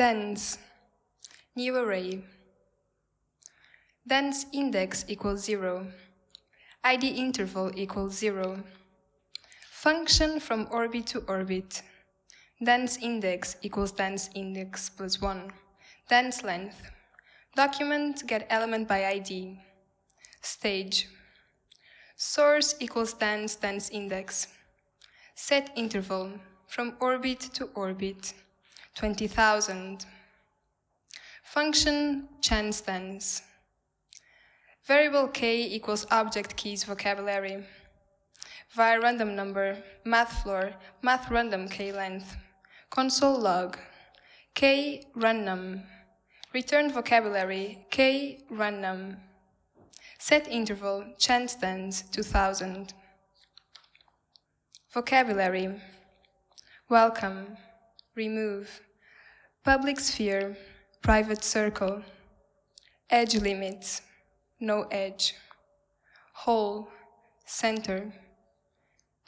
dense, new array. Dense index equals zero. ID interval equals zero. Function from orbit to orbit. Dense index equals dense index plus one. Dense length. Document get element by ID. Stage. Source equals dense dense index. Set interval from orbit to orbit. 20,000. Function chance dense. Variable k equals object keys vocabulary. Via random number, math floor, math random k length. Console log, k random. Return vocabulary, k random. Set interval, chance dense, 2000. Vocabulary. Welcome, remove, public sphere, private circle, edge limits, no edge, whole, center,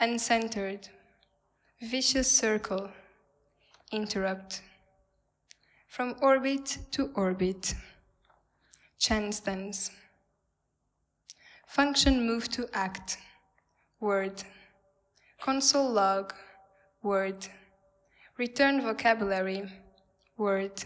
uncentered, vicious circle, interrupt, from orbit to orbit, chance dense, function move to act, word, console log, word, return vocabulary, word.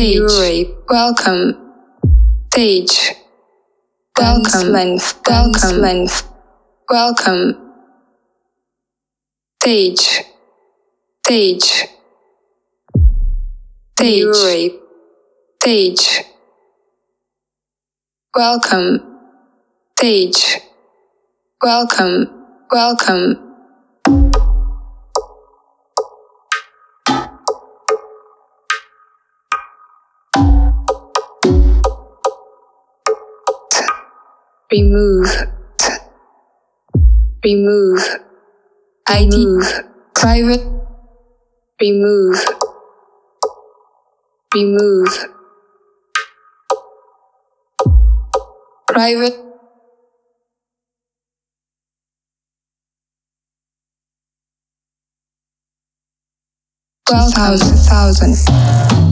Stage. Welcome. Stage. Welcome. length, Welcome. length, Welcome. Stage. Stage. Stage. Stage. Welcome. Stage. Welcome. Welcome. Remove. Remove. ID. Private. Remove. Remove. Private. Twelve thousand thousand.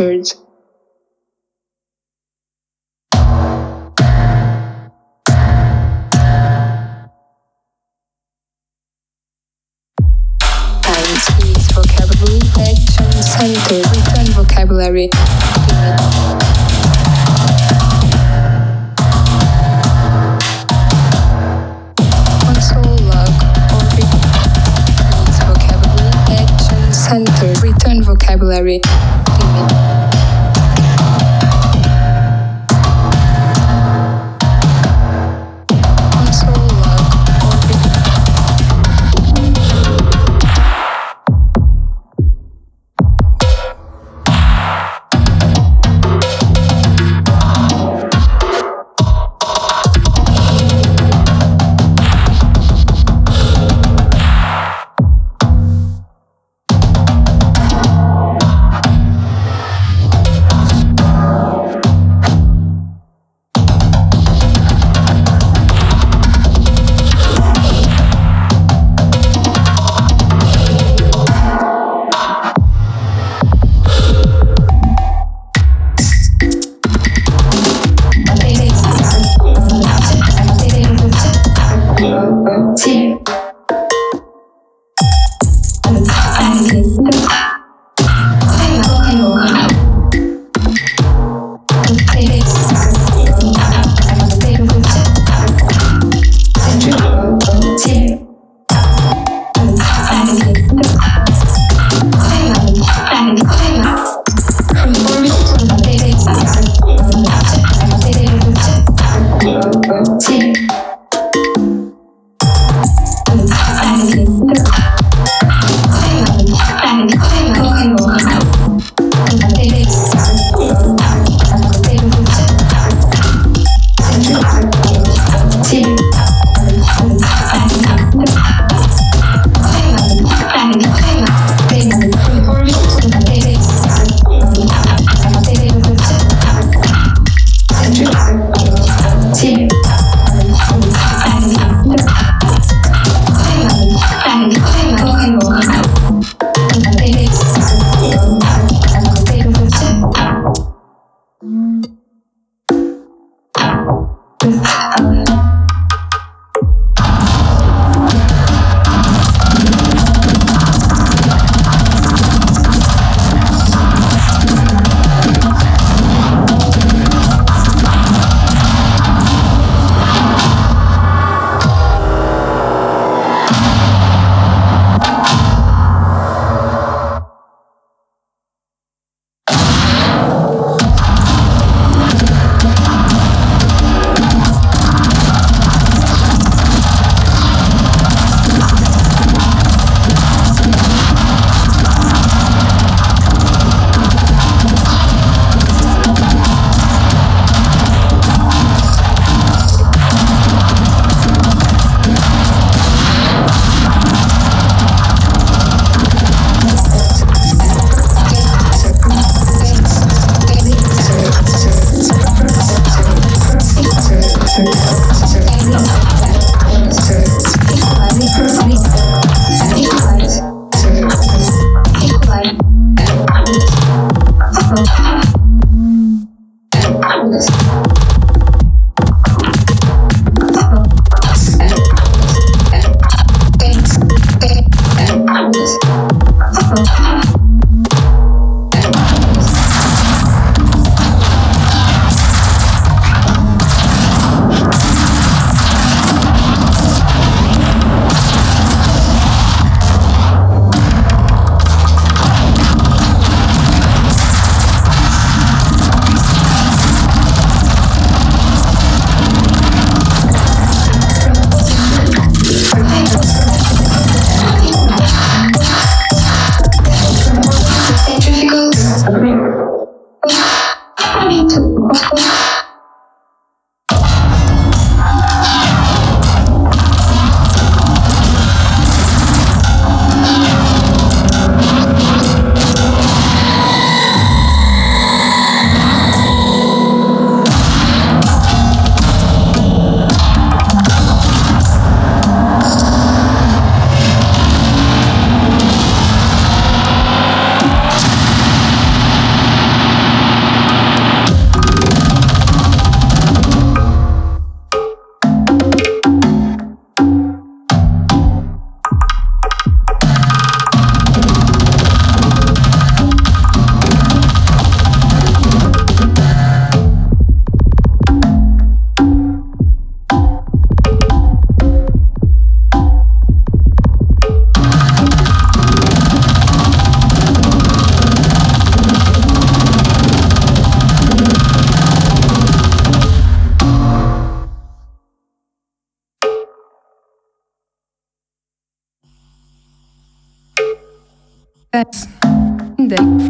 Means vocabulary, centered, return vocabulary. Console log. Orbit vocabulary, action, centered, return vocabulary.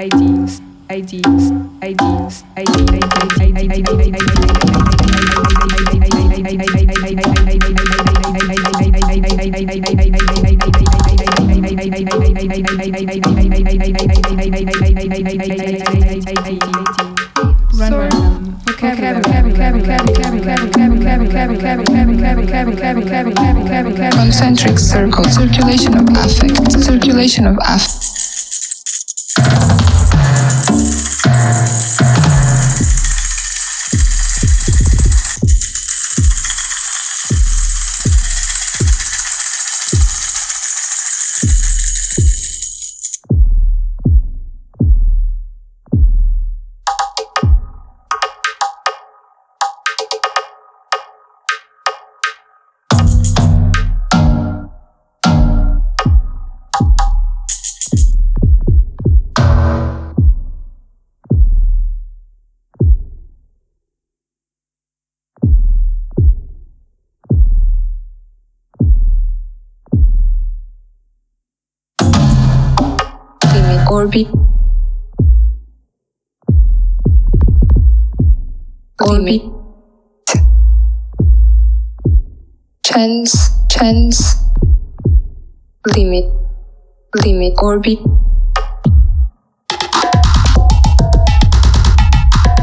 IDs IDs IDs Concentric circle, circulation of affect, circulation of affect. Limit orbit orbit chance chance. Limit. Limit. Orbit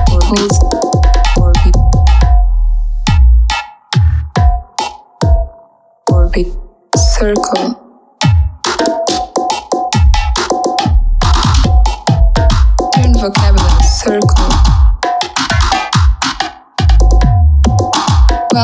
equals orbit orbit circle